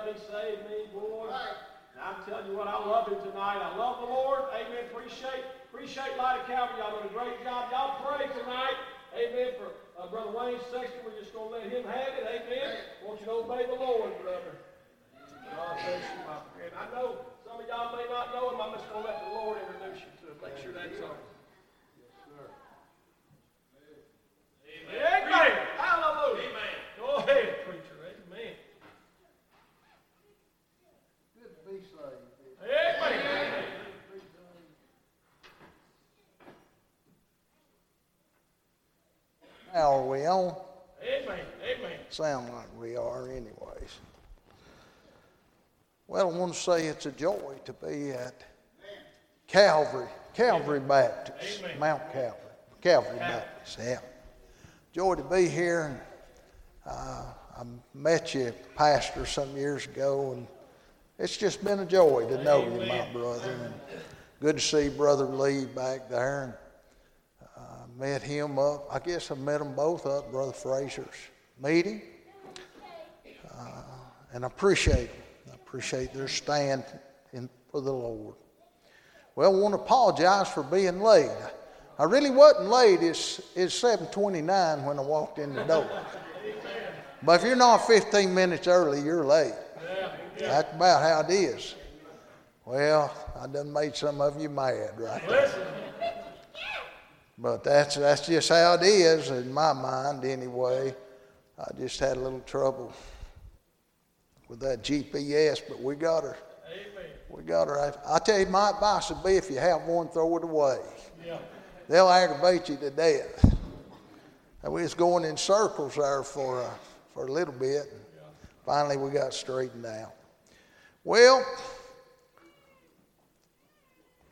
help me, save me, boy. And I'm telling you what, I love him tonight. I love the Lord. Amen. Appreciate, appreciate Light of Calvary. Y'all done a great job. Y'all pray tonight. Amen. For uh, Brother Wayne Sexton, we're just going to let him have it. Amen. Want you to obey the Lord, brother. God bless you, my friend. I know some of y'all may not know him. I'm just going to let the Lord introduce you to him. Make sure that's on. Amen. Hallelujah. Amen. Go ahead, preacher. Amen. Good to be saved. Amen. How are we on? Amen. Amen. Sound like we are, anyways. Well, I want to say it's a joy to be at Calvary, Calvary Baptist, Amen. Mount Calvary, Calvary Baptist. Yeah, joy to be here. And uh, I met you, pastor, some years ago, and it's just been a joy to know you, my brother. And good to see Brother Lee back there. Met him up. I guess I met them both up, Brother Fraser's meeting. Uh, and I appreciate them. I appreciate their stand in, for the Lord. Well, I want to apologize for being late. I really wasn't late. It's, it's 7.29 when I walked in the door. But if you're not 15 minutes early, you're late. That's about how it is. Well, I done made some of you mad right there. But that's, that's just how it is in my mind anyway. I just had a little trouble with that GPS, but we got her. Amen. We got her. I tell you, my advice would be if you have one, throw it away. Yeah. They'll aggravate you to death. And we was going in circles there for, uh, for a little bit. And finally, we got straightened out. Well,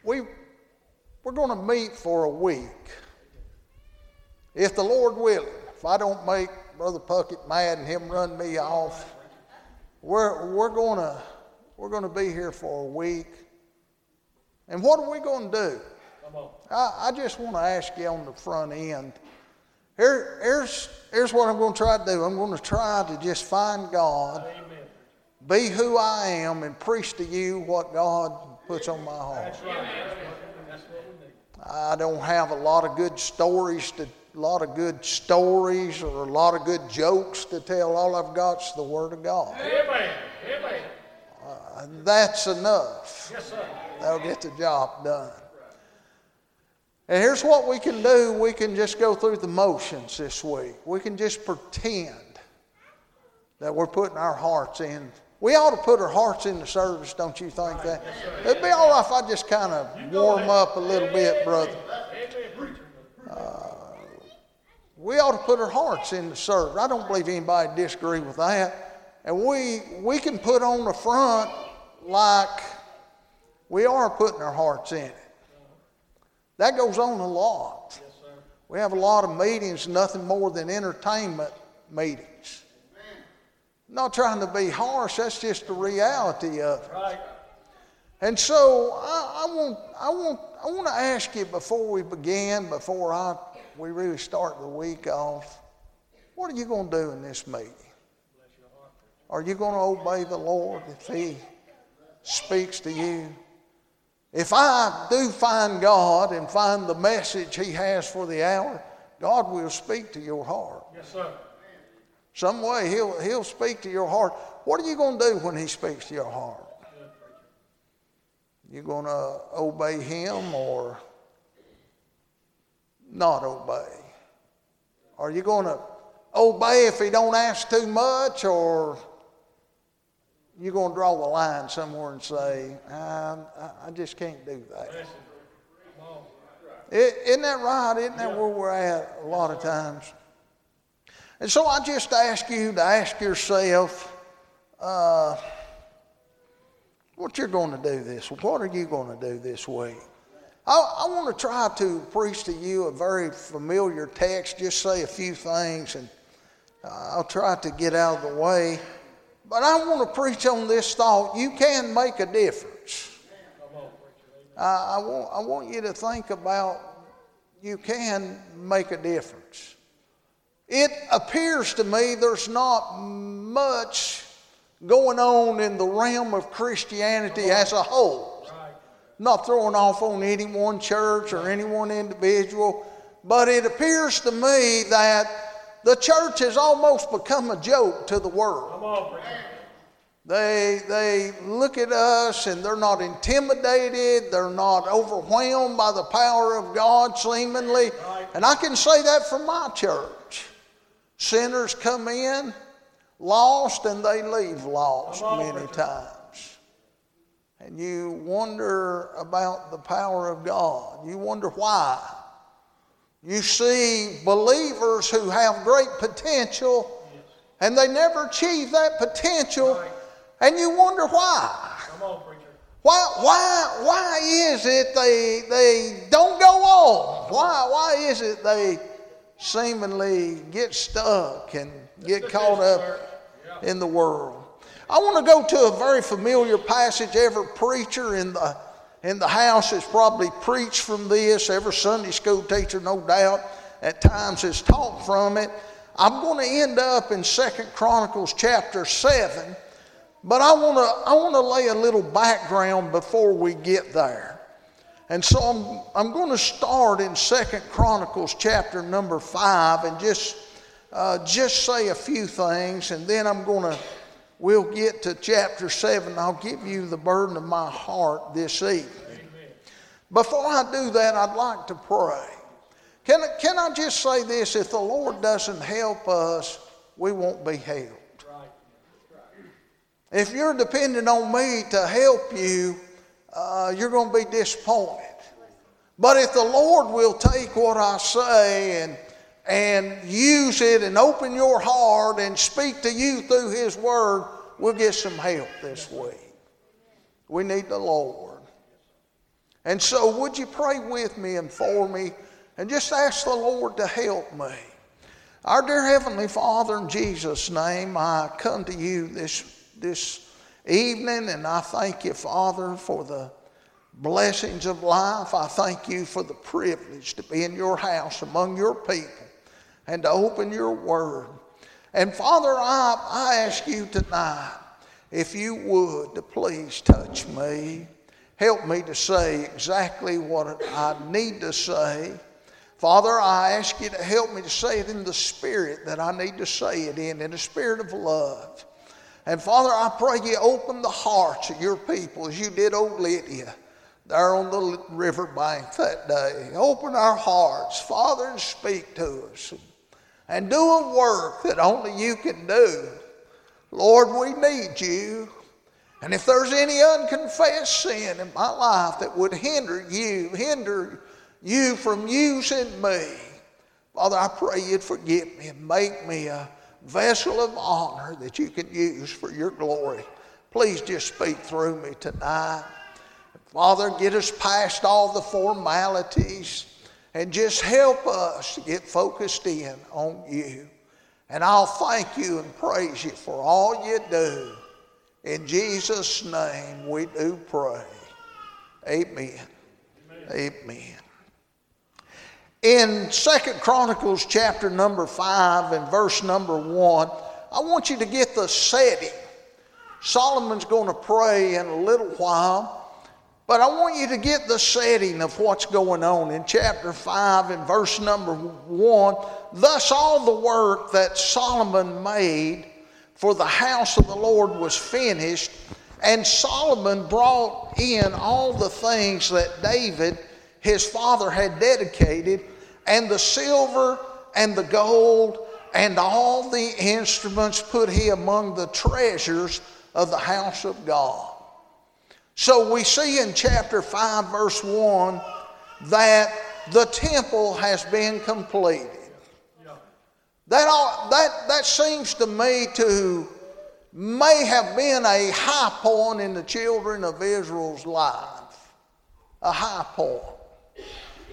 we, we're going to meet for a week. If the Lord willing, if I don't make Brother Puckett mad and him run me off, we're, we're going to we're to be here for a week. And what are we going to do? I, I just want to ask you on the front end. Here, here's, here's what I'm going to try to do. I'm going to try to just find God, Amen. be who I am, and preach to you what God puts on my heart. That's right. That's what, that's what we need. I don't have a lot of good stories to, a lot of good stories or a lot of good jokes to tell. All I've got's the Word of God. Amen. Amen. And that's enough. Yes, sir. That'll get the job done. And here's what we can do we can just go through the motions this week. We can just pretend that we're putting our hearts in. We ought to put our hearts in the service, don't you think that? It'd be all right if I just kind of warm up a little bit, brother. Preacher. We ought to put our hearts in the service. I don't believe anybody disagree with that. And we we can put on the front like we are putting our hearts in it. That goes on a lot. We have a lot of meetings, nothing more than entertainment meetings. Not trying to be harsh, that's just the reality of it. Right. And so I, I want I want I want to ask you before we begin, before I we really start the week off, what are you going to do in this meeting? Bless your heart. Are you going to obey the Lord if He speaks to you? If I do find God and find the message He has for the hour, God will speak to your heart. Yes, sir. Some way He'll, he'll speak to your heart. What are you going to do when He speaks to your heart? You going to obey Him or not obey? Are you going to obey if He don't ask too much, or you're going to draw the line somewhere and say, I, I- just can't do that? Isn't that right? Isn't that where we're at a lot of times? And so I just ask you to ask yourself uh, what you're going to do this. What are you going to do this week? I, I want to try to preach to you a very familiar text, just say a few things, and I'll try to get out of the way. But I want to preach on this thought you can make a difference. I, want, I want you to think about you can make a difference. It appears to me there's not much going on in the realm of Christianity as a whole. Not throwing off on any one church or any one individual, but it appears to me that the church has almost become a joke to the world. They, they look at us and they're not intimidated, they're not overwhelmed by the power of God, seemingly. And I can say that for my church. Sinners come in, lost and they leave lost many times. And you wonder about the power of God. You wonder why. You see believers who have great potential and they never achieve that potential, and you wonder why. Why, why, why is it they, they don't go on? Why, why is it they seemingly get stuck and get caught up in the world. I want to go to a very familiar passage. Every preacher in the, in the house has probably preached from this. Every Sunday school teacher, no doubt, at times has taught from it. I'm going to end up in Second Chronicles chapter 7, but I want to I want to lay a little background before we get there. And so I'm, I'm going to start in Second Chronicles chapter number 5 and just uh, just say a few things, and then I'm going to, we'll get to chapter 7. I'll give you the burden of my heart this evening. Amen. Before I do that, I'd like to pray. Can, can I just say this? If the Lord doesn't help us, we won't be helped. Right. Right. If you're depending on me to help you, uh, you're going to be disappointed. But if the Lord will take what I say and and use it and open your heart and speak to you through His Word, we'll get some help this week. We need the Lord. And so, would you pray with me and for me and just ask the Lord to help me? Our dear Heavenly Father, in Jesus' name, I come to you this, this evening and I thank you, Father, for the blessings of life. I thank you for the privilege to be in your house among your people and to open your word. And Father, I, I ask you tonight, if you would, to please touch me. Help me to say exactly what I need to say. Father, I ask you to help me to say it in the spirit that I need to say it in, in the spirit of love. And Father, I pray you open the hearts of your people as you did old Lydia there on the riverbank that day. Open our hearts, Father, and speak to us and do a work that only you can do. Lord, we need you. And if there's any unconfessed sin in my life that would hinder you, hinder you from using me, Father, I pray you'd forgive me and make me a vessel of honor that you can use for your glory. Please just speak through me tonight. Father, get us past all the formalities and just help us to get focused in on you. And I'll thank you and praise you for all you do. In Jesus' name we do pray. Amen. Amen. Amen. In Second Chronicles chapter number 5 and verse number 1, I want you to get the setting. Solomon's going to pray in a little while. But I want you to get the setting of what's going on in chapter 5 and verse number 1. Thus, all the work that Solomon made for the house of the Lord was finished, and Solomon brought in all the things that David, his father, had dedicated, and the silver and the gold and all the instruments put he among the treasures of the house of God. So we see in chapter 5, verse 1, that the temple has been completed. That, all, that, that seems to me to may have been a high point in the children of Israel's life. A high point.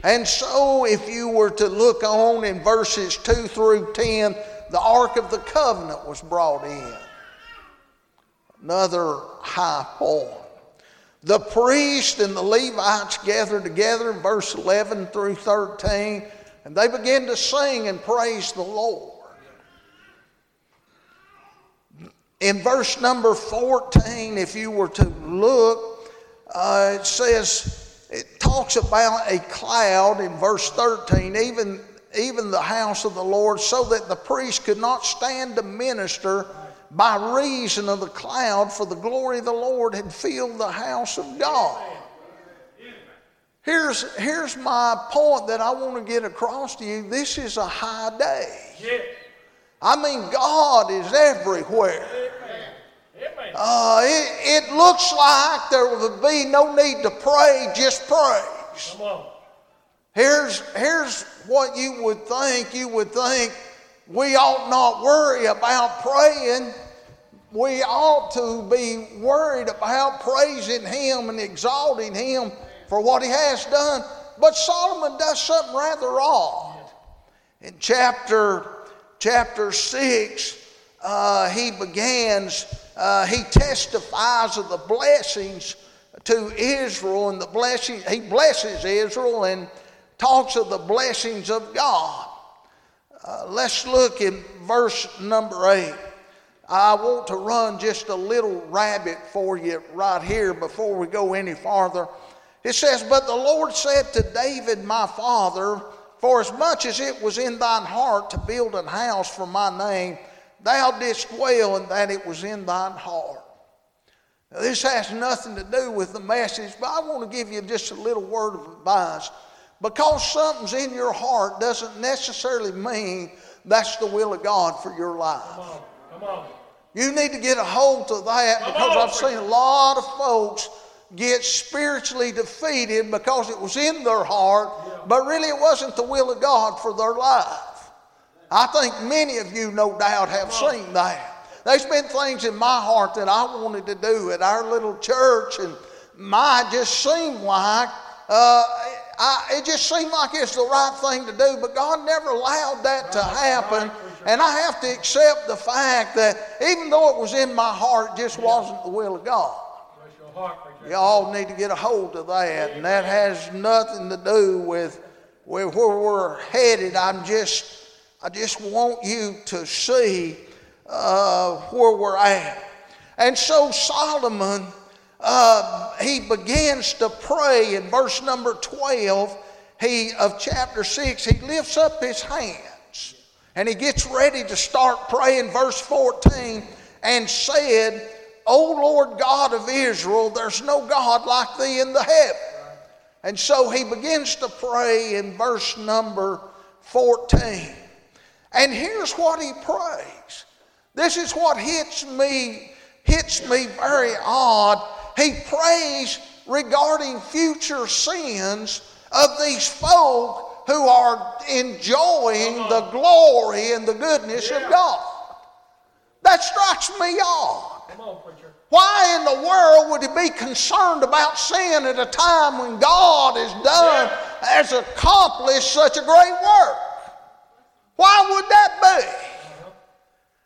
And so, if you were to look on in verses 2 through 10, the Ark of the Covenant was brought in. Another high point the priest and the Levites gathered together in verse 11 through 13, and they began to sing and praise the Lord. in verse number 14, if you were to look, uh, it says, it talks about a cloud in verse 13, even, even the house of the Lord, so that the priest could not stand to minister by reason of the cloud, for the glory of the Lord had filled the house of God. Here's, here's my point that I want to get across to you. This is a high day. I mean, God is everywhere. Uh, it, it looks like there would be no need to pray, just praise. Here's, here's what you would think. You would think we ought not worry about praying. We ought to be worried about praising Him and exalting Him for what he has done. But Solomon does something rather odd. In chapter, chapter 6, uh, he begins, uh, he testifies of the blessings to Israel and the blessings, he blesses Israel and talks of the blessings of God. Uh, let's look in verse number 8. I want to run just a little rabbit for you right here before we go any farther. It says, But the Lord said to David, my father, For as much as it was in thine heart to build an house for my name, thou didst well in that it was in thine heart. Now, this has nothing to do with the message, but I want to give you just a little word of advice. Because something's in your heart doesn't necessarily mean that's the will of God for your life. Come on, come on. You need to get a hold of that come because on, I've seen a lot of folks get spiritually defeated because it was in their heart, but really it wasn't the will of God for their life. I think many of you, no doubt, have seen that. There's been things in my heart that I wanted to do at our little church, and my just seemed like uh, I, it just seemed like it's the right thing to do, but God never allowed that to happen. And I have to accept the fact that even though it was in my heart, it just wasn't the will of God. Y'all need to get a hold of that. And that has nothing to do with, with where we're headed. I'm just, I just want you to see uh, where we're at. And so Solomon, uh, he begins to pray in verse number 12 he, of chapter 6. He lifts up his hands and he gets ready to start praying. Verse 14 and said, O Lord God of Israel, there's no God like thee in the heaven. And so he begins to pray in verse number 14. And here's what he prays. This is what hits me, hits me very odd. He prays regarding future sins of these folk who are enjoying the glory and the goodness of God. That strikes me odd. Why in the world would he be concerned about sin at a time when God has done, has accomplished such a great work? Why would that be?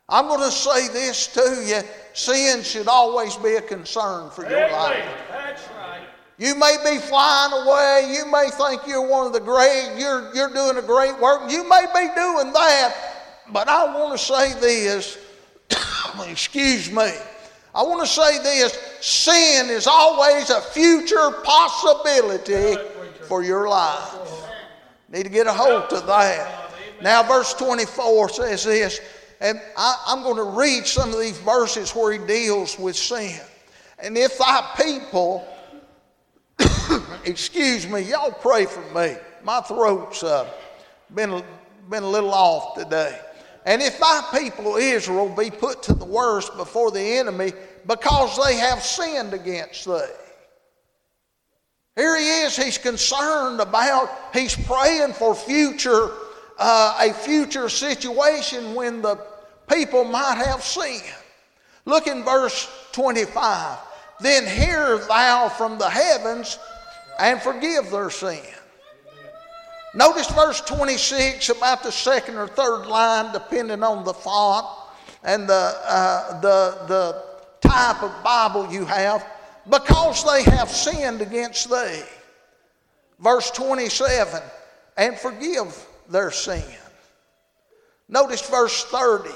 I'm going to say this to you sin should always be a concern for your life. That's right. You may be flying away. You may think you're one of the great, you're, you're doing a great work. You may be doing that. But I want to say this, excuse me. I want to say this sin is always a future possibility for your life. Need to get a hold of that. Now, verse 24 says this, and I, am going to read some of these verses where he deals with sin. And if thy people, excuse me, y'all pray for me. My throat's uh, been, been a little off today. And if thy people Israel be put to the worst before the enemy because they have sinned against thee. Here he is, he's concerned about, he's praying for future, uh, a future situation when the people might have sinned. Look in verse 25. Then hear thou from the heavens and forgive their sin. Notice verse 26 about the second or third line, depending on the font and the, uh, the, the type of Bible you have, because they have sinned against thee. Verse 27 and forgive their sin. Notice verse 30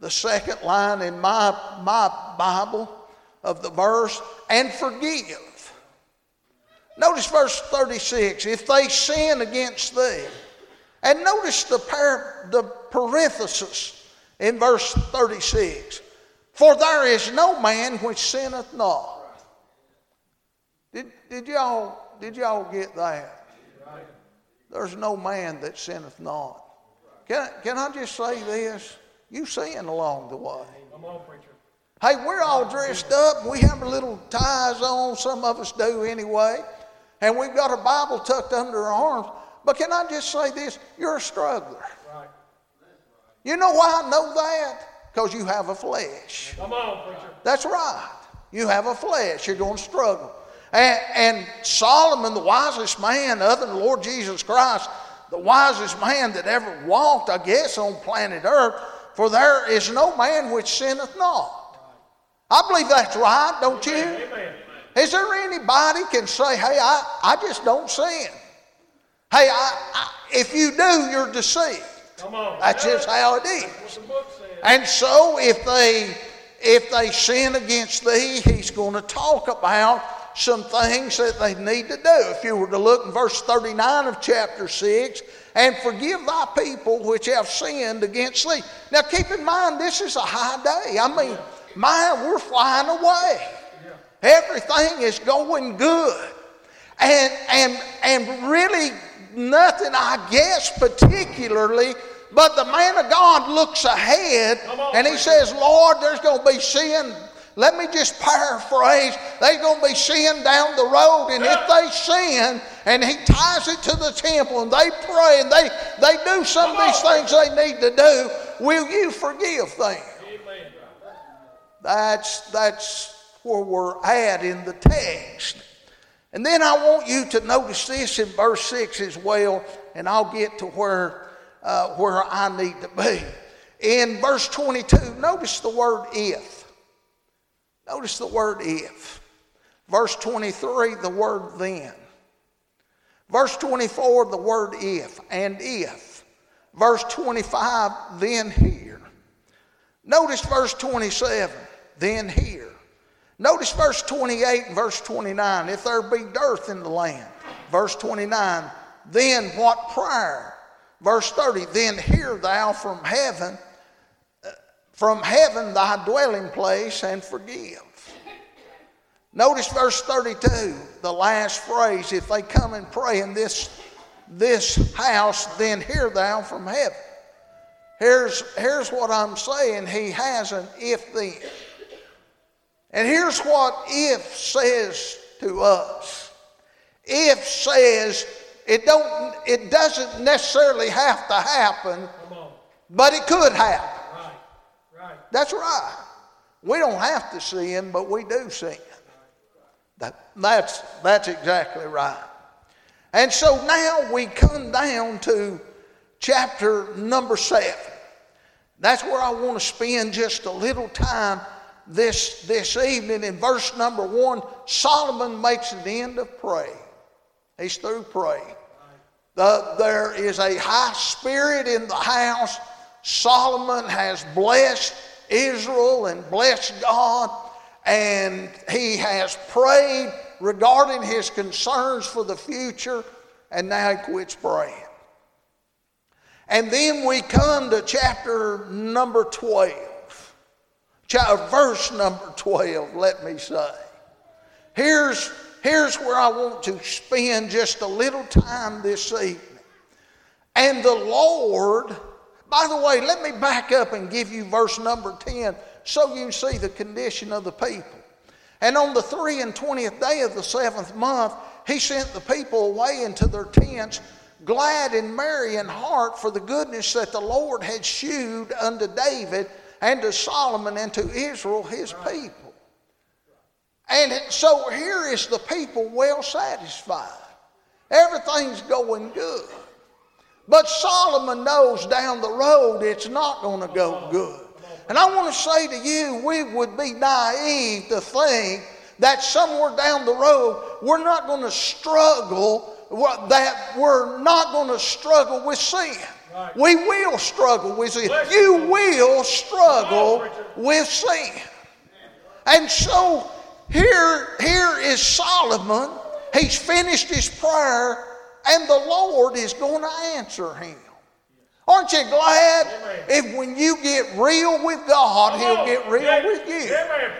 the second line in my, my Bible of the verse, and forgive. Notice verse 36 if they sin against thee. And notice the, par- the parenthesis in verse 36 For there is no man which sinneth not. Did, did, y'all, did y'all get that? There's no man that sinneth not. Can, can I just say this? You sin along the way. On, preacher. Hey, we're all dressed up. We have our little ties on. Some of us do anyway. And we've got a Bible tucked under our arms. But can I just say this? You're a struggler. Right. You know why I know that? Because you have a flesh. Come on, preacher. That's right. You have a flesh. You're going to struggle. And, and Solomon, the wisest man other than the Lord Jesus Christ, the wisest man that ever walked, I guess, on planet Earth, for there is no man which sinneth not. I believe that's right, don't you? Amen. Is there anybody can say, hey, I, I just don't sin? Hey, I, I, if you do, you're deceived. Come on. That's Yeah. just how it is. What the book says. And so if they if they sin against thee, he's going to talk about some things that they need to do. If you were to look in verse 39 of chapter 6, and forgive thy people which have sinned against thee. Now keep in mind, this is a high day. I mean, my, we're flying away. Everything is going good. And, and, and really nothing, I guess, particularly, but the man of God looks ahead on, and he says, Lord, there's going to be sin. Let me just paraphrase. They're going to be sin down the road, and if they sin, and he ties it to the temple, and they pray, and they, they do some of these things they need to do, will you forgive them? That's, that's where we're at in the text. And then I want you to notice this in verse 6 as well, and I'll get to where, uh, where I need to be. In verse 22, notice the word if. Notice the word if. Verse 23, the word then. Verse 24, the word if and if. Verse 25, then here. Notice verse 27, then here. Notice verse 28 and verse 29, if there be dearth in the land. Verse 29, then what prayer? Verse 30, then hear thou from heaven, from heaven thy dwelling place and forgive. Notice verse 32, the last phrase, if they come and pray in this, this house, then hear thou from heaven. Here's, here's what I'm saying. He has an if then. And here's what if says to us. If says it don't it doesn't necessarily have to happen, but it could happen. That's right. We don't have to sin, but we do sin. That, that's, that's exactly right. And so now we come down to chapter number seven. That's where I want to spend just a little time this, this evening. In verse number one, Solomon makes an end of praying. He's through praying. The, there is a high spirit in the house. Solomon has blessed Israel and blessed God, and he has prayed regarding his concerns for the future, and now he quits praying. And then we come to chapter number 12, Cha- verse number 12, let me say. Here's, here's where I want to spend just a little time this evening. And the Lord, by the way, let me back up and give you verse number 10 so you see the condition of the people. And on the three and twentieth day of the seventh month, he sent the people away into their tents, glad and merry in heart for the goodness that the Lord had shewed unto David and to Solomon and to Israel his people. And so here is the people well satisfied. Everything's going good. But Solomon knows down the road it's not going to go good. And I want to say to you, we would be naive to think that somewhere down the road we're not going to struggle, that we're not going to struggle with sin. Right. We will struggle with sin. You will struggle Come on, preacher. with sin. And so here, here is Solomon. He's finished his prayer, and the Lord is going to answer him. Aren't you glad Amen. if when you get real with God, He'll get real with you? Amen.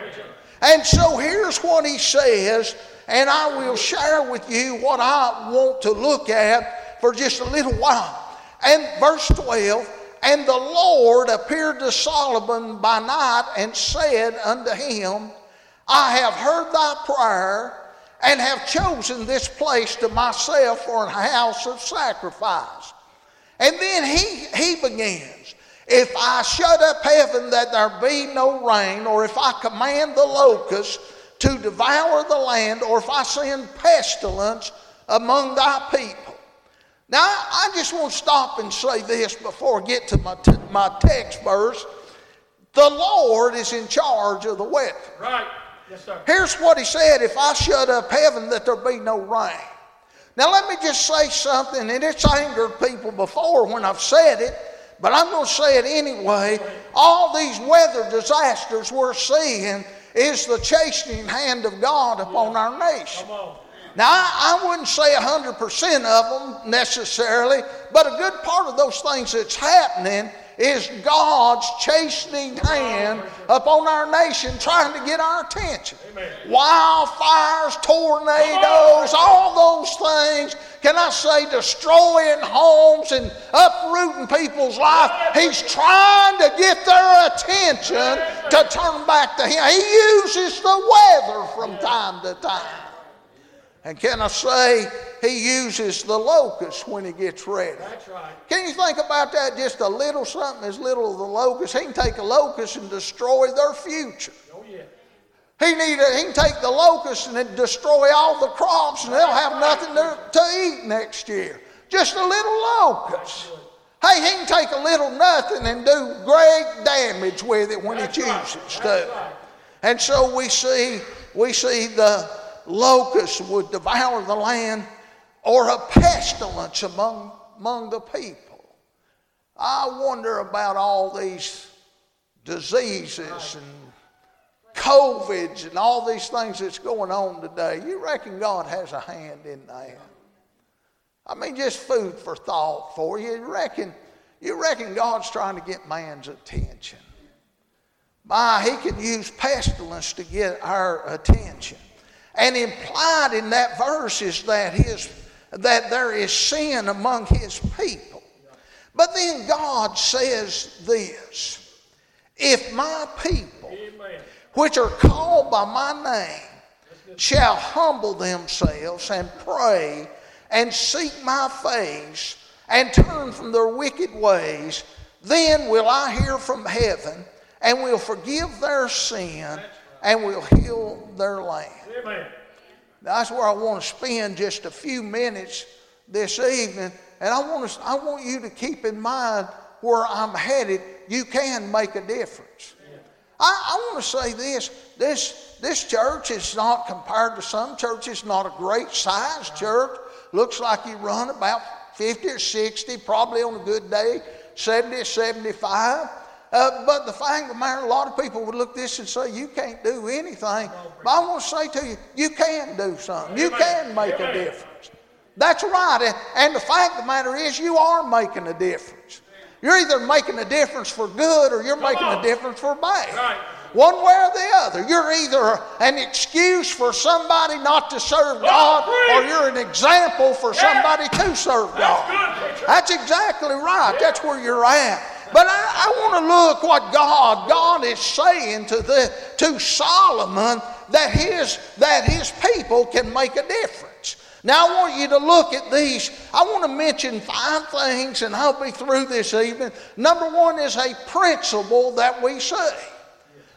And so here's what he says, and I will share with you what I want to look at for just a little while. And verse 12, and the Lord appeared to Solomon by night and said unto him, I have heard thy prayer and have chosen this place to myself for an house of sacrifice. And then he, he begins, If I shut up heaven that there be no rain, or if I command the locusts to devour the land, or if I send pestilence among thy people. Now, I just want to stop and say this before I get to my, t- my text verse. The Lord is in charge of the weather. Right. Yes, sir. Here's what he said if I shut up heaven, that there be no rain. Now, let me just say something, and it's angered people before when I've said it, but I'm going to say it anyway. All these weather disasters we're seeing is the chastening hand of God upon our nation. Now, I, I wouldn't say 100% of them necessarily, but a good part of those things that's happening is God's chastening hand upon our nation trying to get our attention. Wildfires, tornadoes, all those things. Can I say destroying homes and uprooting people's life? He's trying to get their attention to turn back to Him. He uses the weather from time to time. And can I say, he uses the locust when he gets ready. That's right. Can you think about that? Just a little something as little as the locust. He can take a locust and destroy their future. Oh, yeah. He, need a, he can take the locust and destroy all the crops and they'll have nothing to, to eat next year. Just a little locust. Hey, he can take a little nothing and do great damage with it when he That's right. chooses to. Right. And so we see, we see the locust would devour the land or a pestilence among, among the people. I wonder about all these diseases and COVIDs and all these things that's going on today. You reckon God has a hand in that? I mean, just food for thought for you. You reckon, you reckon God's trying to get man's attention? My, he can use pestilence to get our attention. And implied in that verse is that his that there is sin among his people. But then God says this if my people, Amen. which are called by my name, shall humble themselves and pray and seek my face and turn from their wicked ways, then will I hear from heaven and will forgive their sin and will heal their land. Amen. That's where I want to spend just a few minutes this evening. And I want, to, I want you to keep in mind where I'm headed. You can make a difference. I, I want to say this, this this church is not compared to some churches, not a great sized church. Looks like you run about 50 or 60, probably on a good day, 70 or 75. Uh, but the fact of the matter, a lot of people would look at this and say, You can't do anything. But I want to say to you, you can do something. You can make a difference. That's right. And, the fact of the matter is, you are making a difference. You're either making a difference for good or you're making a difference for bad. Right. One way or the other. You're either an excuse for somebody not to serve God or you're an example for somebody to serve God. That's good, preacher. That's exactly right. That's where you're at. But I, I want to look what God God is saying to the to Solomon that his that his people can make a difference. Now I want you to look at these. I want to mention five things, and I'll be through this evening. Number one is a principle that we see.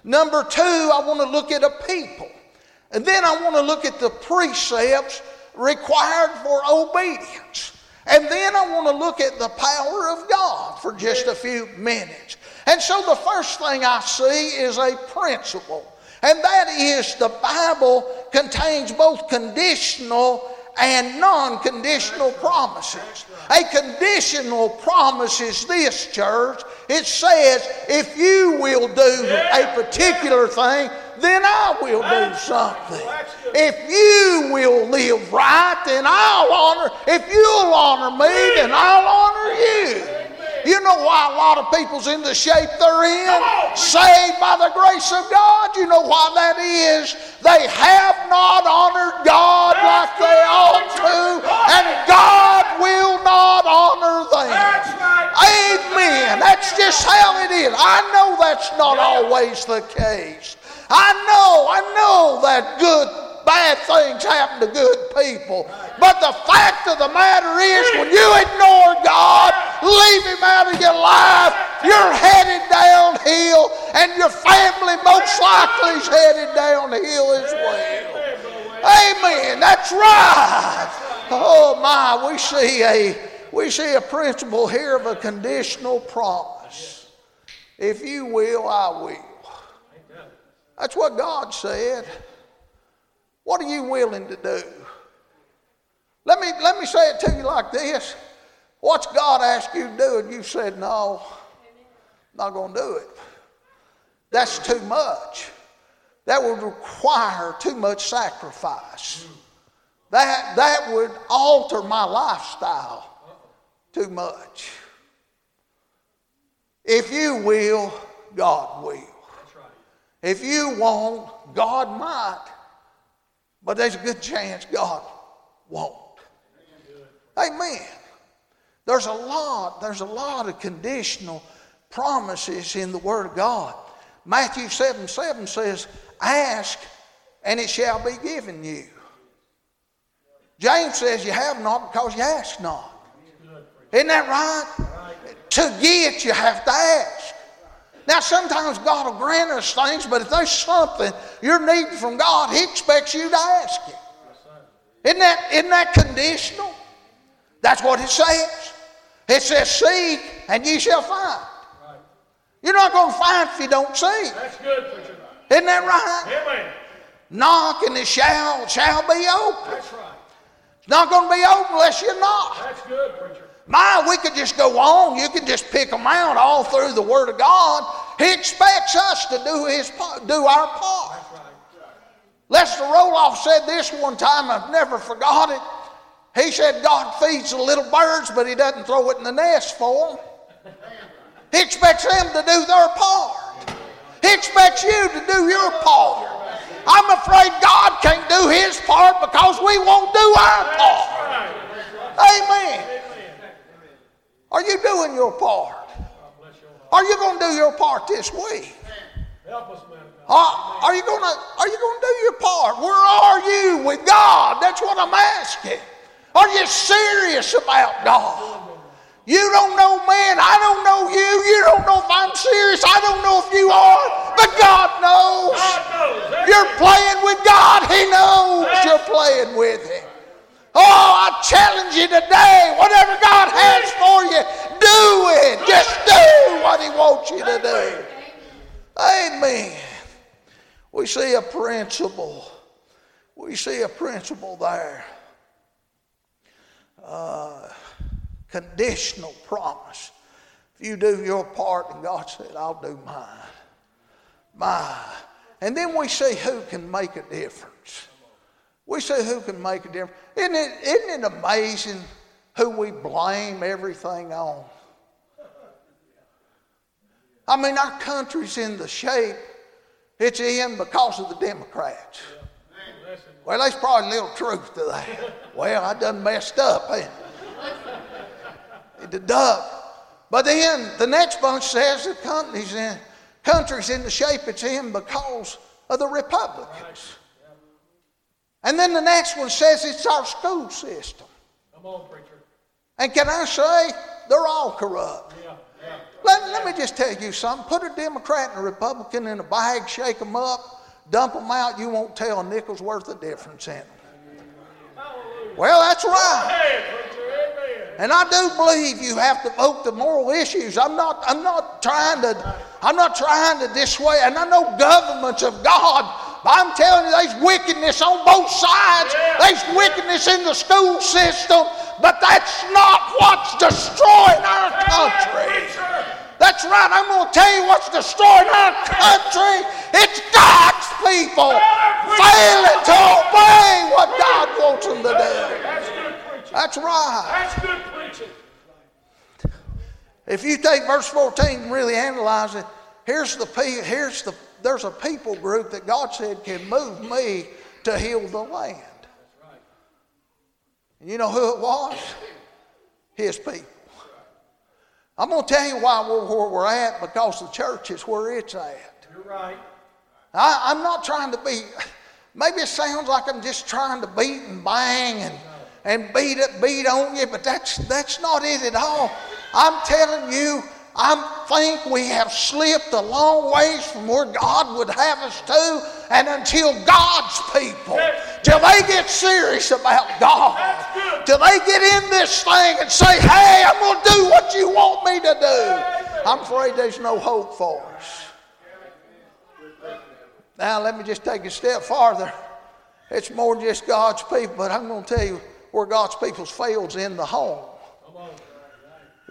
Number two, I want to look at a people. And then I want to look at the precepts required for obedience. And then I want to look at the power of God for just a few minutes. And so the first thing I see is a principle. And that is the Bible contains both conditional and non conditional promises. A conditional promise is this, church. It says, if you will do a particular thing, then I will do something. If you will live right, then I'll honor. If you'll honor me, then I'll honor you. You know why a lot of people's in the shape they're in? Saved by the grace of God. You know why that is? They have not honored God like they ought to, and God will not honor them. Amen. That's just how it is. I know that's not always the case. I know, I know that good bad things happen to good people. But the fact of the matter is, when you ignore God, leave Him out of your life, you're headed downhill, and your family most likely is headed downhill as well. Amen. That's right. Oh my, we see a we see a principle here of a conditional promise. If you will, I will. That's what God said. What are you willing to do? Let me, let me say it to you like this. What's God asked you to do and you said, no, not going to do it. That's too much. That would require too much sacrifice. That, that would alter my lifestyle too much. If you will, God will. If you won't, God might. But there's a good chance God won't. Amen. There's a lot, there's a lot of conditional promises in the Word of God. Matthew 7 7 says, Ask and it shall be given you. James says, You have not because you ask not. Isn't that right? To get, you have to ask. Now, sometimes God will grant us things, but if there's something you're needing from God, He expects you to ask Him. Isn't that, isn't that conditional? That's what it says. It says, Seek and ye shall find. You're not going to find if you don't seek. That's good, preacher. Isn't that right? Amen. Knock and it shall, shall be open. That's right. It's not going to be open unless you knock. That's good, preacher. My, we could just go on. You could just pick them out all through the Word of God. He expects us to do his do our part. Lester Roloff said this one time. I've never forgot it. He said God feeds the little birds, but He doesn't throw it in the nest for them. He expects them to do their part. He expects you to do your part. I'm afraid God can't do His part because we won't do our part. Amen. Are you doing your part? Are you going to do your part this week? Help us, man. Are, uh, are you going to Are you going to do your part? Where are you with God? That's what I'm asking. Are you serious about God? You don't know man. I don't know you. You don't know if I'm serious. I don't know if you are. But God knows. God knows. You're playing with God. He knows you're playing with Him. Oh, I challenge you today. Whatever God has for you, do it. Just do what He wants you to do. Amen. We see a principle. We see a principle there. Uh, conditional promise. If you do your part, and God said, I'll do mine. Mine. And then we see who can make a difference. We see who can make a difference. Isn't it, isn't it amazing who we blame everything on? I mean, our country's in the shape it's in because of the Democrats. Well, there's probably a little truth to that. Well, I done messed up. Ain't it? It done. But then the next bunch says the country's in, country's in the shape it's in because of the Republicans. And then the next one says it's our school system. Come on, preacher. And can I say, they're all corrupt. Yeah, yeah. Let, let me just tell you something. Put a Democrat and a Republican in a bag, shake them up, dump them out. You won't tell a nickel's worth of difference in them. Well, that's right. Hey, preacher. Amen. And I do believe you have to vote the moral issues. I'm not, I'm not trying to, I'm not trying to dissuade. And I know governments of God I'm telling you, there's wickedness on both sides. Yeah. There's wickedness in the school system, but that's not what's destroying our country. That's right. I'm going to tell you what's destroying our country. It's God's people failing to obey what God wants them to do. That's good preaching. That's right. That's good preaching. If you take verse 14 and really analyze it, here's the here's the there's a people group that God said can move me to heal the land. And you know who it was? His people. I'm going to tell you why we're where we're at because the church is where it's at. You're right. I, I'm not trying to be, maybe it sounds like I'm just trying to beat and bang and, and beat it, beat on you, but that's, that's not it at all. I'm telling you, I think we have slipped a long ways from where God would have us to, and until God's people, till they get serious about God, till they get in this thing and say, hey, I'm going to do what you want me to do, I'm afraid there's no hope for us. Now, let me just take a step farther. It's more than just God's people, but I'm going to tell you where God's people fails in the home.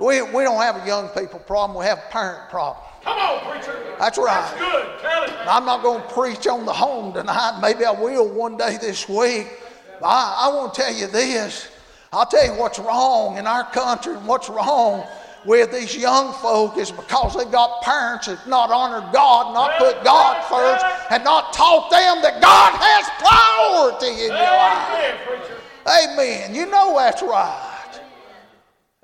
We, we don't have a young people problem, we have a parent problem. Come on, preacher. That's right. That's good. Tell it. I'm not going to preach on the home tonight. Maybe I will one day this week. I, I want to tell you this. I'll tell you what's wrong in our country and what's wrong with these young folk is because they got parents that not honored God, not put God first, and not taught them that God has priority in your life. Amen. You know that's right.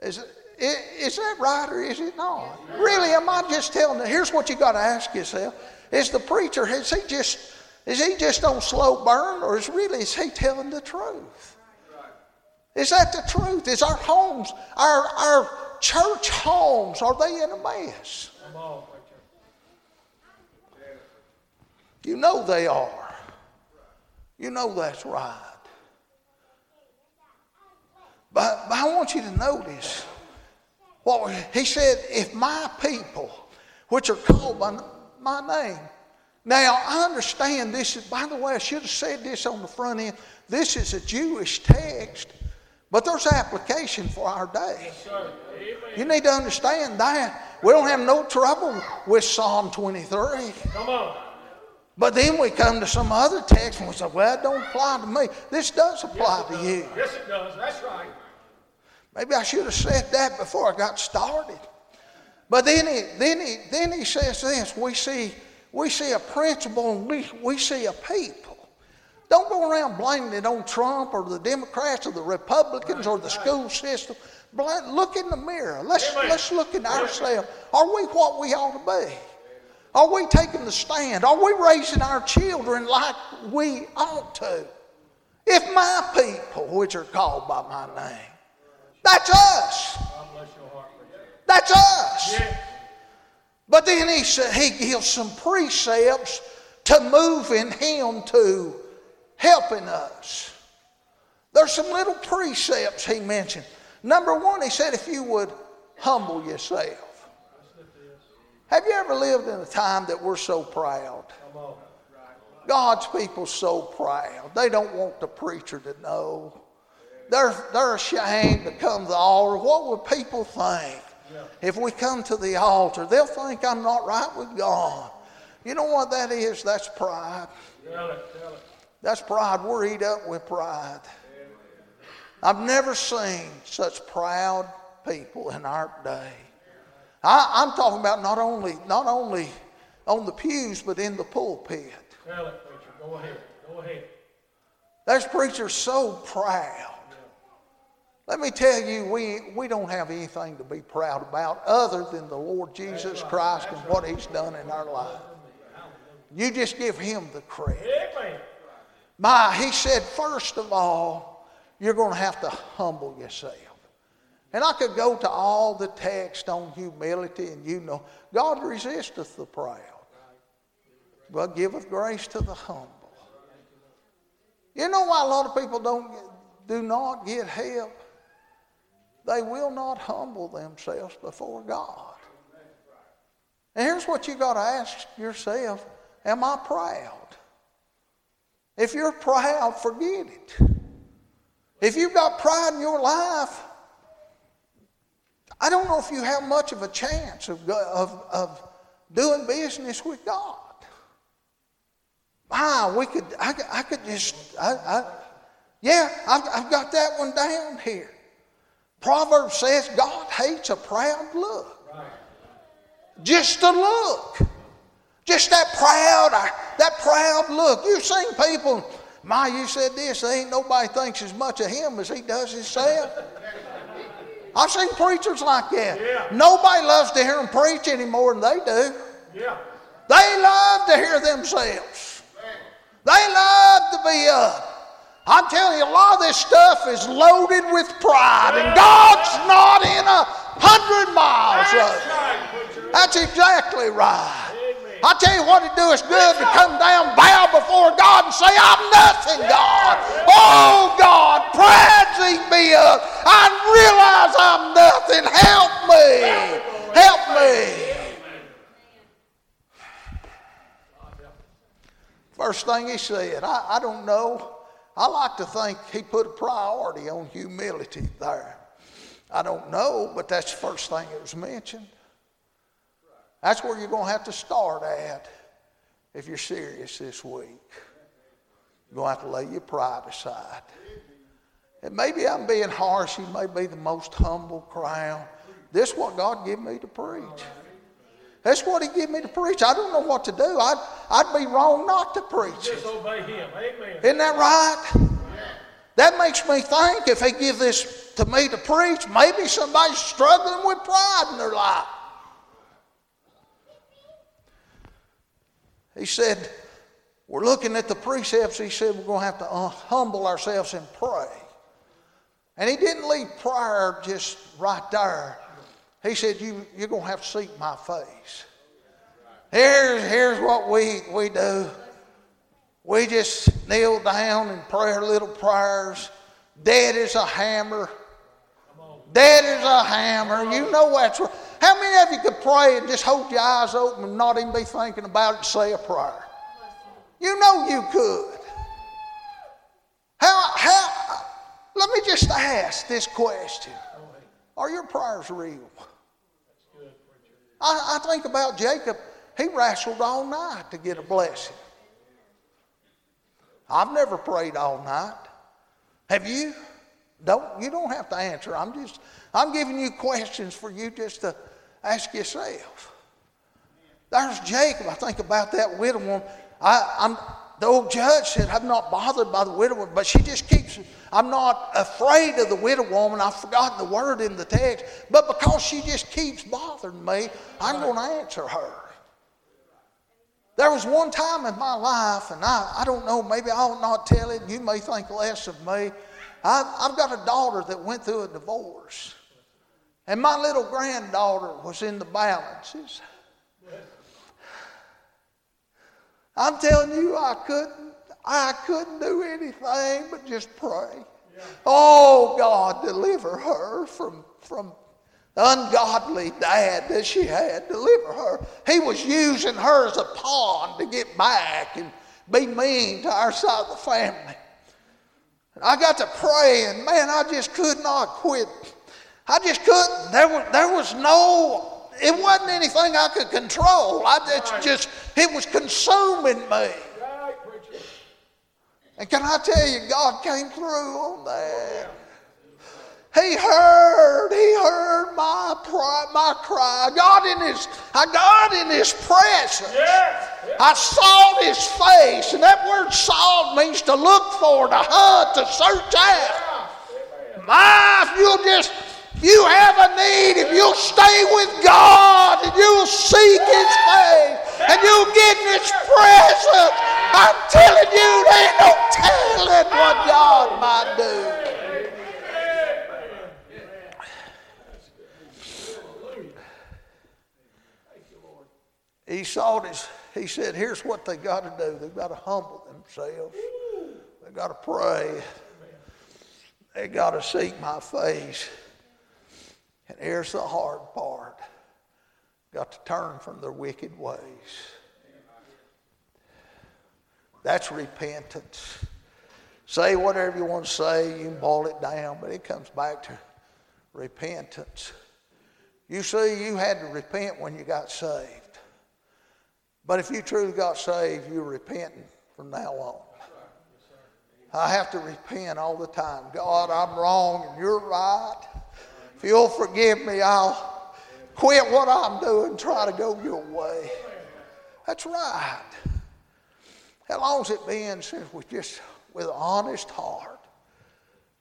Is, it, is that right or is it not? Really, am I just telling you? Here's what you got to ask yourself: Is the preacher is he just is he just on slow burn, or is really is he telling the truth? Is that the truth? Is our homes, our our church homes, are they in a mess? You know they are. You know that's right. But, but I want you to notice what he said, if my people, which are called by my name. Now, I understand this is, by the way, I should have said this on the front end. This is a Jewish text, but there's application for our day. Sir. You need to understand that. We don't have no trouble with Psalm 23. Come on. But then we come to some other text and we say, well, it don't apply to me. This does apply to you. Yes, it does. That's right. Maybe I should have said that before I got started. But then he, then he, then he says this we see, we see a principle and we, we see a people. Don't go around blaming it on Trump or the Democrats or the Republicans or the school system. Look in the mirror. Let's, Amen. let's look at ourselves. Are we what we ought to be? Are we taking the stand? Are we raising our children like we ought to? If my people, which are called by my name, that's us. That's us. But then he said he gives some precepts to moving him to helping us. There's some little precepts he mentioned. Number one, he said, if you would humble yourself. Have you ever lived in a time that we're so proud? God's people so proud. They don't want the preacher to know. They're, they're ashamed to come to the altar. What would people think if we come to the altar? They'll think I'm not right with God. You know what that is? That's pride. Tell it. Tell it. That's pride. We're eat up with pride. I've never seen such proud people in our day. I, I'm talking about not only, not only on the pews, but in the pulpit. Tell it, preacher. Go ahead. Go ahead. There's preachers so proud. Let me tell you, we, we don't have anything to be proud about other than the Lord Jesus Christ and what He's done in our life. You just give Him the credit. My, He said, first of all, you're going to have to humble yourself. And I could go to all the text on humility, and you know, God resisteth the proud, but giveth grace to the humble. You know why a lot of people don't do not get help? They will not humble themselves before God. And here's what you got to ask yourself: Am I proud? If you're proud, forget it. If you've got pride in your life, I don't know if you have much of a chance of, of, of doing business with God. Ah, we could, I, I could just, I, I yeah, I've, I've got that one down here. Proverbs says God hates a proud look. Just a look. Just that proud, uh, that proud look. You've seen people, my, you said this, ain't nobody thinks as much of him as he does himself. I've seen preachers like that. Yeah. Nobody loves to hear them preach any more than they do. Yeah. They love to hear themselves. They love to be up. I'm telling you, a lot of this stuff is loaded with pride, and God's not in a hundred miles of it. That's exactly right. I tell you what, it do us good to come down, bow before God, and say, "I'm nothing, God. Oh God, praise me up. I realize I'm nothing. Help me. Help me." First thing he said, I, I don't know I like to think he put a priority on humility there. I don't know, but that's the first thing that was mentioned. That's where you're going to have to start at if you're serious this week. You're going to have to lay your pride aside. And maybe I'm being harsh. You may be the most humble crowd. This is what God gave me to preach. That's what He gave me to preach. I don't know what to do. I'd, I'd be wrong not to preach. Just obey Him. Amen. Isn't that right? That makes me think if He give this to me to preach, maybe somebody's struggling with pride in their life. He said, We're looking at the precepts. He said, We're going to have to uh, humble ourselves and pray. And He didn't leave prayer just right there. He said, you, You're going to have to seek my face. Here's, here's what we, we do we just kneel down and pray our little prayers. Dead as a hammer. Dead as a hammer. You know that's right. How many of you could pray and just hold your eyes open and not even be thinking about it and say a prayer? You know you could. How, how, let me just ask this question Are your prayers real? I, I think about Jacob. He wrestled all night to get a blessing. I've never prayed all night. Have you? Don't you don't have to answer. I'm just I'm giving you questions for you just to ask yourself. There's Jacob. I think about that widow woman. I, I'm the old judge said, I'm not bothered by the widow but she just keeps, I'm not afraid of the widow woman. I've forgotten the word in the text, but because she just keeps bothering me, I'm going to answer her. There was one time in my life, and I, I don't know, maybe I'll not tell it, you may think less of me. I, I've got a daughter that went through a divorce, and my little granddaughter was in the balances. I'm telling you, I couldn't, I couldn't do anything but just pray. Yeah. Oh, God, deliver her from, from the ungodly dad that she had. Deliver her. He was using her as a pawn to get back and be mean to our side of the family. And I got to pray, and man, I just could not quit. I just couldn't. There was, there was no it wasn't anything I could control. I, it's just, it was consuming me. Right, and can I tell you, God came through on that. He heard, he heard my cry, my cry. God in his, uh, I got in his presence. Yes. I saw his face, and that word saw means to look for, to hunt, to search out. My, if you'll just you have a need, if you'll stay with God and you'll seek His face and you'll get in His presence, I'm telling you, there ain't no telling what God might do. He saw this. He said, "Here's what they got to do. They've got to humble themselves. They've got to pray. They've got to seek my face." And here's the hard part got to turn from their wicked ways. That's repentance. Say whatever you want to say, you can boil it down, but it comes back to repentance. You see, you had to repent when you got saved. But if you truly got saved, you're repenting from now on. I have to repent all the time. God, I'm wrong and you're right. If you'll forgive me, I'll quit what I'm doing, try to go your way. That's right. How long's it been since we just, with an honest heart,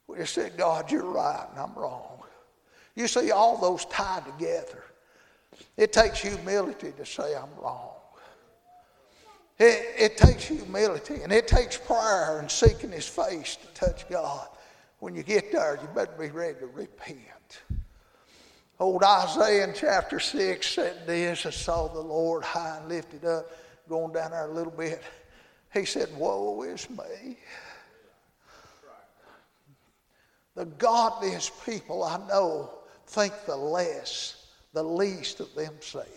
we just said, God, you're right and I'm wrong. You see, all those tied together. It takes humility to say I'm wrong. It, it takes humility and it takes prayer and seeking His face to touch God. When you get there, you better be ready to repent. Old Isaiah in chapter 6 said this I saw the Lord high and lifted up, going down there a little bit. He said, Woe is me. The godliest people I know think the less, the least of themselves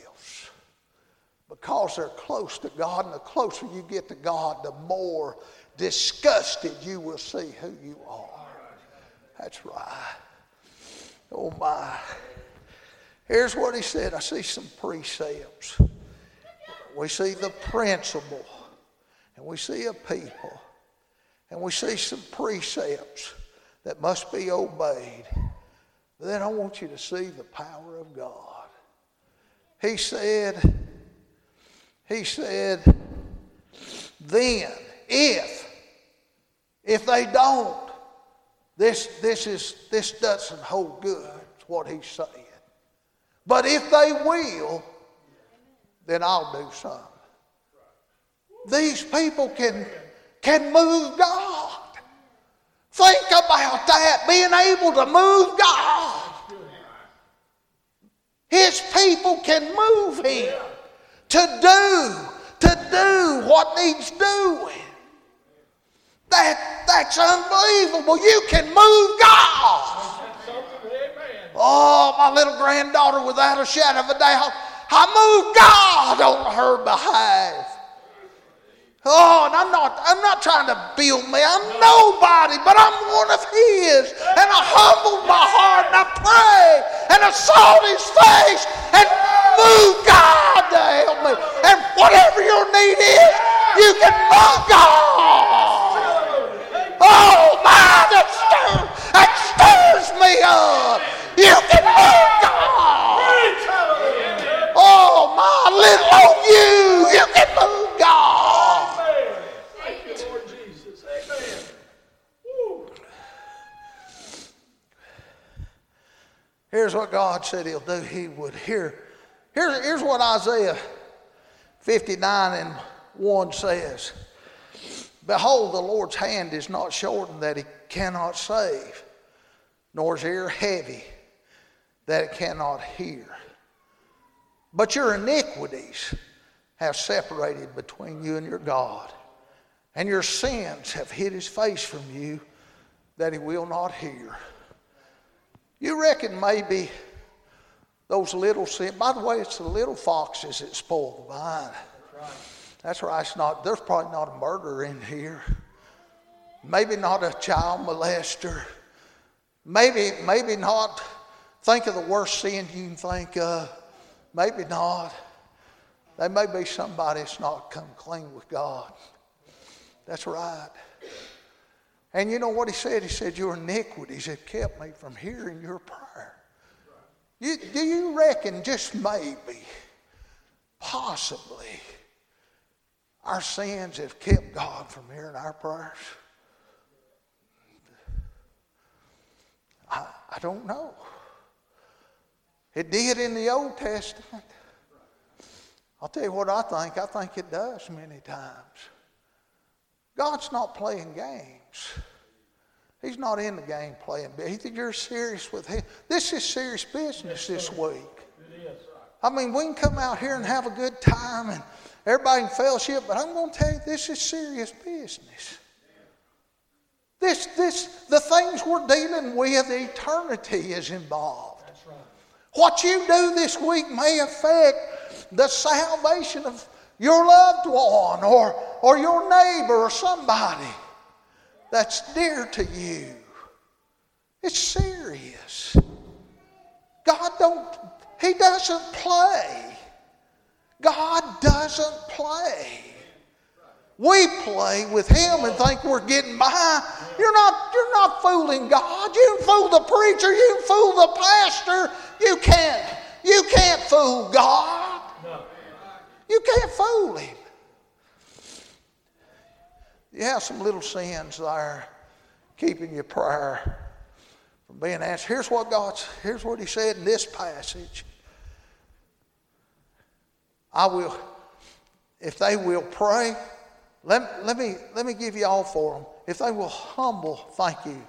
because they're close to God, and the closer you get to God, the more disgusted you will see who you are. That's right. Oh my. Here's what he said I see some precepts. We see the principle, and we see a people, and we see some precepts that must be obeyed. But then I want you to see the power of God. He said, he said, then, if, if they don't, this, this, is, this doesn't hold good, what he's saying. But if they will, then I'll do something. These people can, can move God. Think about that, being able to move God. His people can move him to do, to do what needs doing. That, that's unbelievable. You can move God. Oh, my little granddaughter, without a shadow of a doubt, I moved God on her behalf. Oh, and I'm not, I'm not trying to build me. I'm nobody, but I'm one of His. And I humbled my heart and I prayed and I sought His face and moved God to help me. And whatever your need is, you can move God. Oh, my, that stirs, that stirs me up. You can move God. Oh, my, little old you, you can move God. Here's what God said He'll do. He would. hear. here, here's what Isaiah 59 and 1 says Behold, the Lord's hand is not shortened that He cannot save, nor is ear heavy that it cannot hear. But your iniquities have separated between you and your God, and your sins have hid His face from you that He will not hear. You reckon maybe those little sins, by the way, it's the little foxes that spoil the vine. That's right. It's not, there's probably not a murderer in here. Maybe not a child molester. Maybe, maybe not. Think of the worst sin you can think of. Maybe not. There may be somebody that's not come clean with God. That's right. And you know what he said? He said, Your iniquities have kept me from hearing your prayer. You, do you reckon, just maybe, possibly, our sins have kept God from hearing our prayers? I, I don't know. It did in the Old Testament. I'll tell you what I think. I think it does many times. God's not playing games. He's not in the game playing. You're serious with him. This is serious business this week. I mean, we can come out here and have a good time and everybody can fellowship, but I'm going to tell you, this is serious business. This, this, the things we're dealing with, eternity is involved. What you do this week may affect the salvation of your loved one or, or your neighbor or somebody that's dear to you. It's serious. God don't, He doesn't play. God doesn't play. We play with him and think we're getting by. You're not, you're not fooling God. You fool the preacher, you fool the pastor. You can't, you can't fool God. You can't fool him. You have some little sins there keeping your prayer from being answered. Here's what God's, here's what he said in this passage. I will, if they will pray, let, let, me, let me give you all for them. If they will humble, thank you.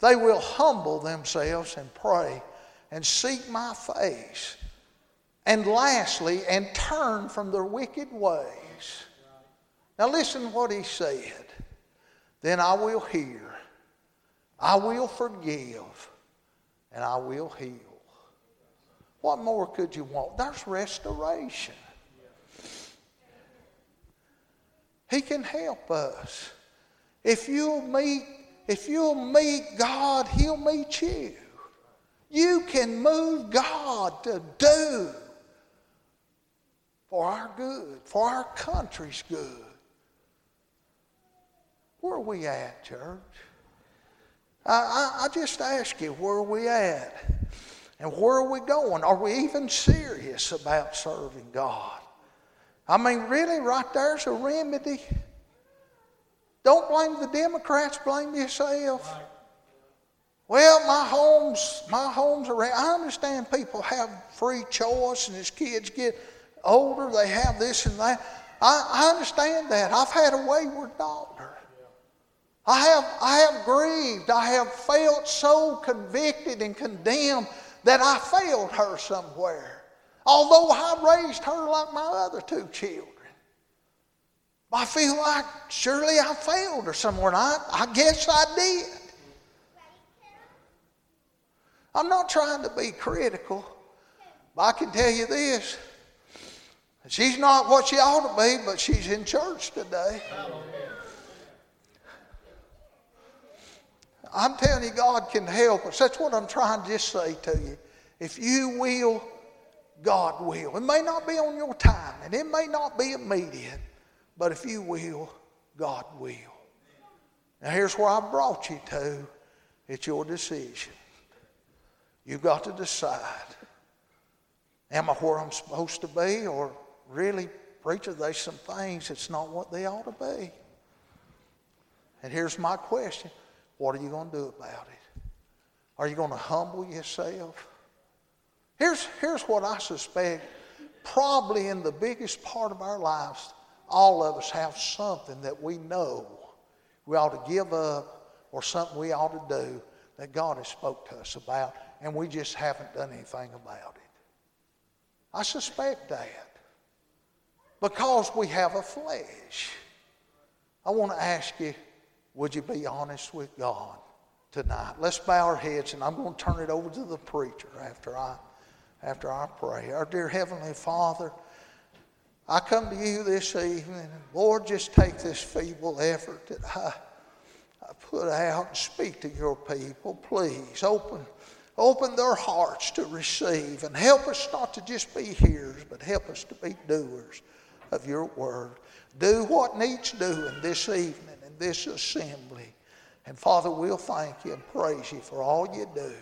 They will humble themselves and pray and seek my face. And lastly, and turn from their wicked ways. Now listen what he said. Then I will hear, I will forgive, and I will heal. What more could you want? There's restoration. He can help us. If you'll meet, if you'll meet God, He'll meet you. You can move God to do for our good, for our country's good. Where are we at, church? I, I, I just ask you, where are we at? And where are we going? Are we even serious about serving God? I mean, really, right there's a remedy. Don't blame the Democrats, blame yourself. Well, my home's my home's around. I understand people have free choice, and as kids get older, they have this and that. I, I understand that. I've had a wayward daughter. I have I have grieved. I have felt so convicted and condemned that I failed her somewhere although I raised her like my other two children. I feel like surely I failed her somewhere, I, I guess I did. I'm not trying to be critical, but I can tell you this. She's not what she ought to be, but she's in church today. I'm telling you, God can help us. That's what I'm trying to just say to you. If you will God will. It may not be on your time and it may not be immediate, but if you will, God will. Now, here's where I brought you to it's your decision. You've got to decide am I where I'm supposed to be, or really, preacher, there's some things that's not what they ought to be. And here's my question what are you going to do about it? Are you going to humble yourself? Here's, here's what I suspect probably in the biggest part of our lives, all of us have something that we know we ought to give up or something we ought to do that God has spoke to us about, and we just haven't done anything about it. I suspect that because we have a flesh. I want to ask you, would you be honest with God tonight? Let's bow our heads, and I'm going to turn it over to the preacher after I after I pray. Our dear Heavenly Father, I come to you this evening, Lord, just take this feeble effort that I, I put out and speak to your people. Please open, open their hearts to receive and help us not to just be hearers, but help us to be doers of your word. Do what needs doing this evening in this assembly. And Father, we'll thank you and praise you for all you do.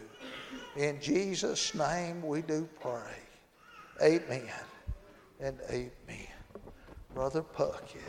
In Jesus' name we do pray. Amen and amen. Brother Puckett.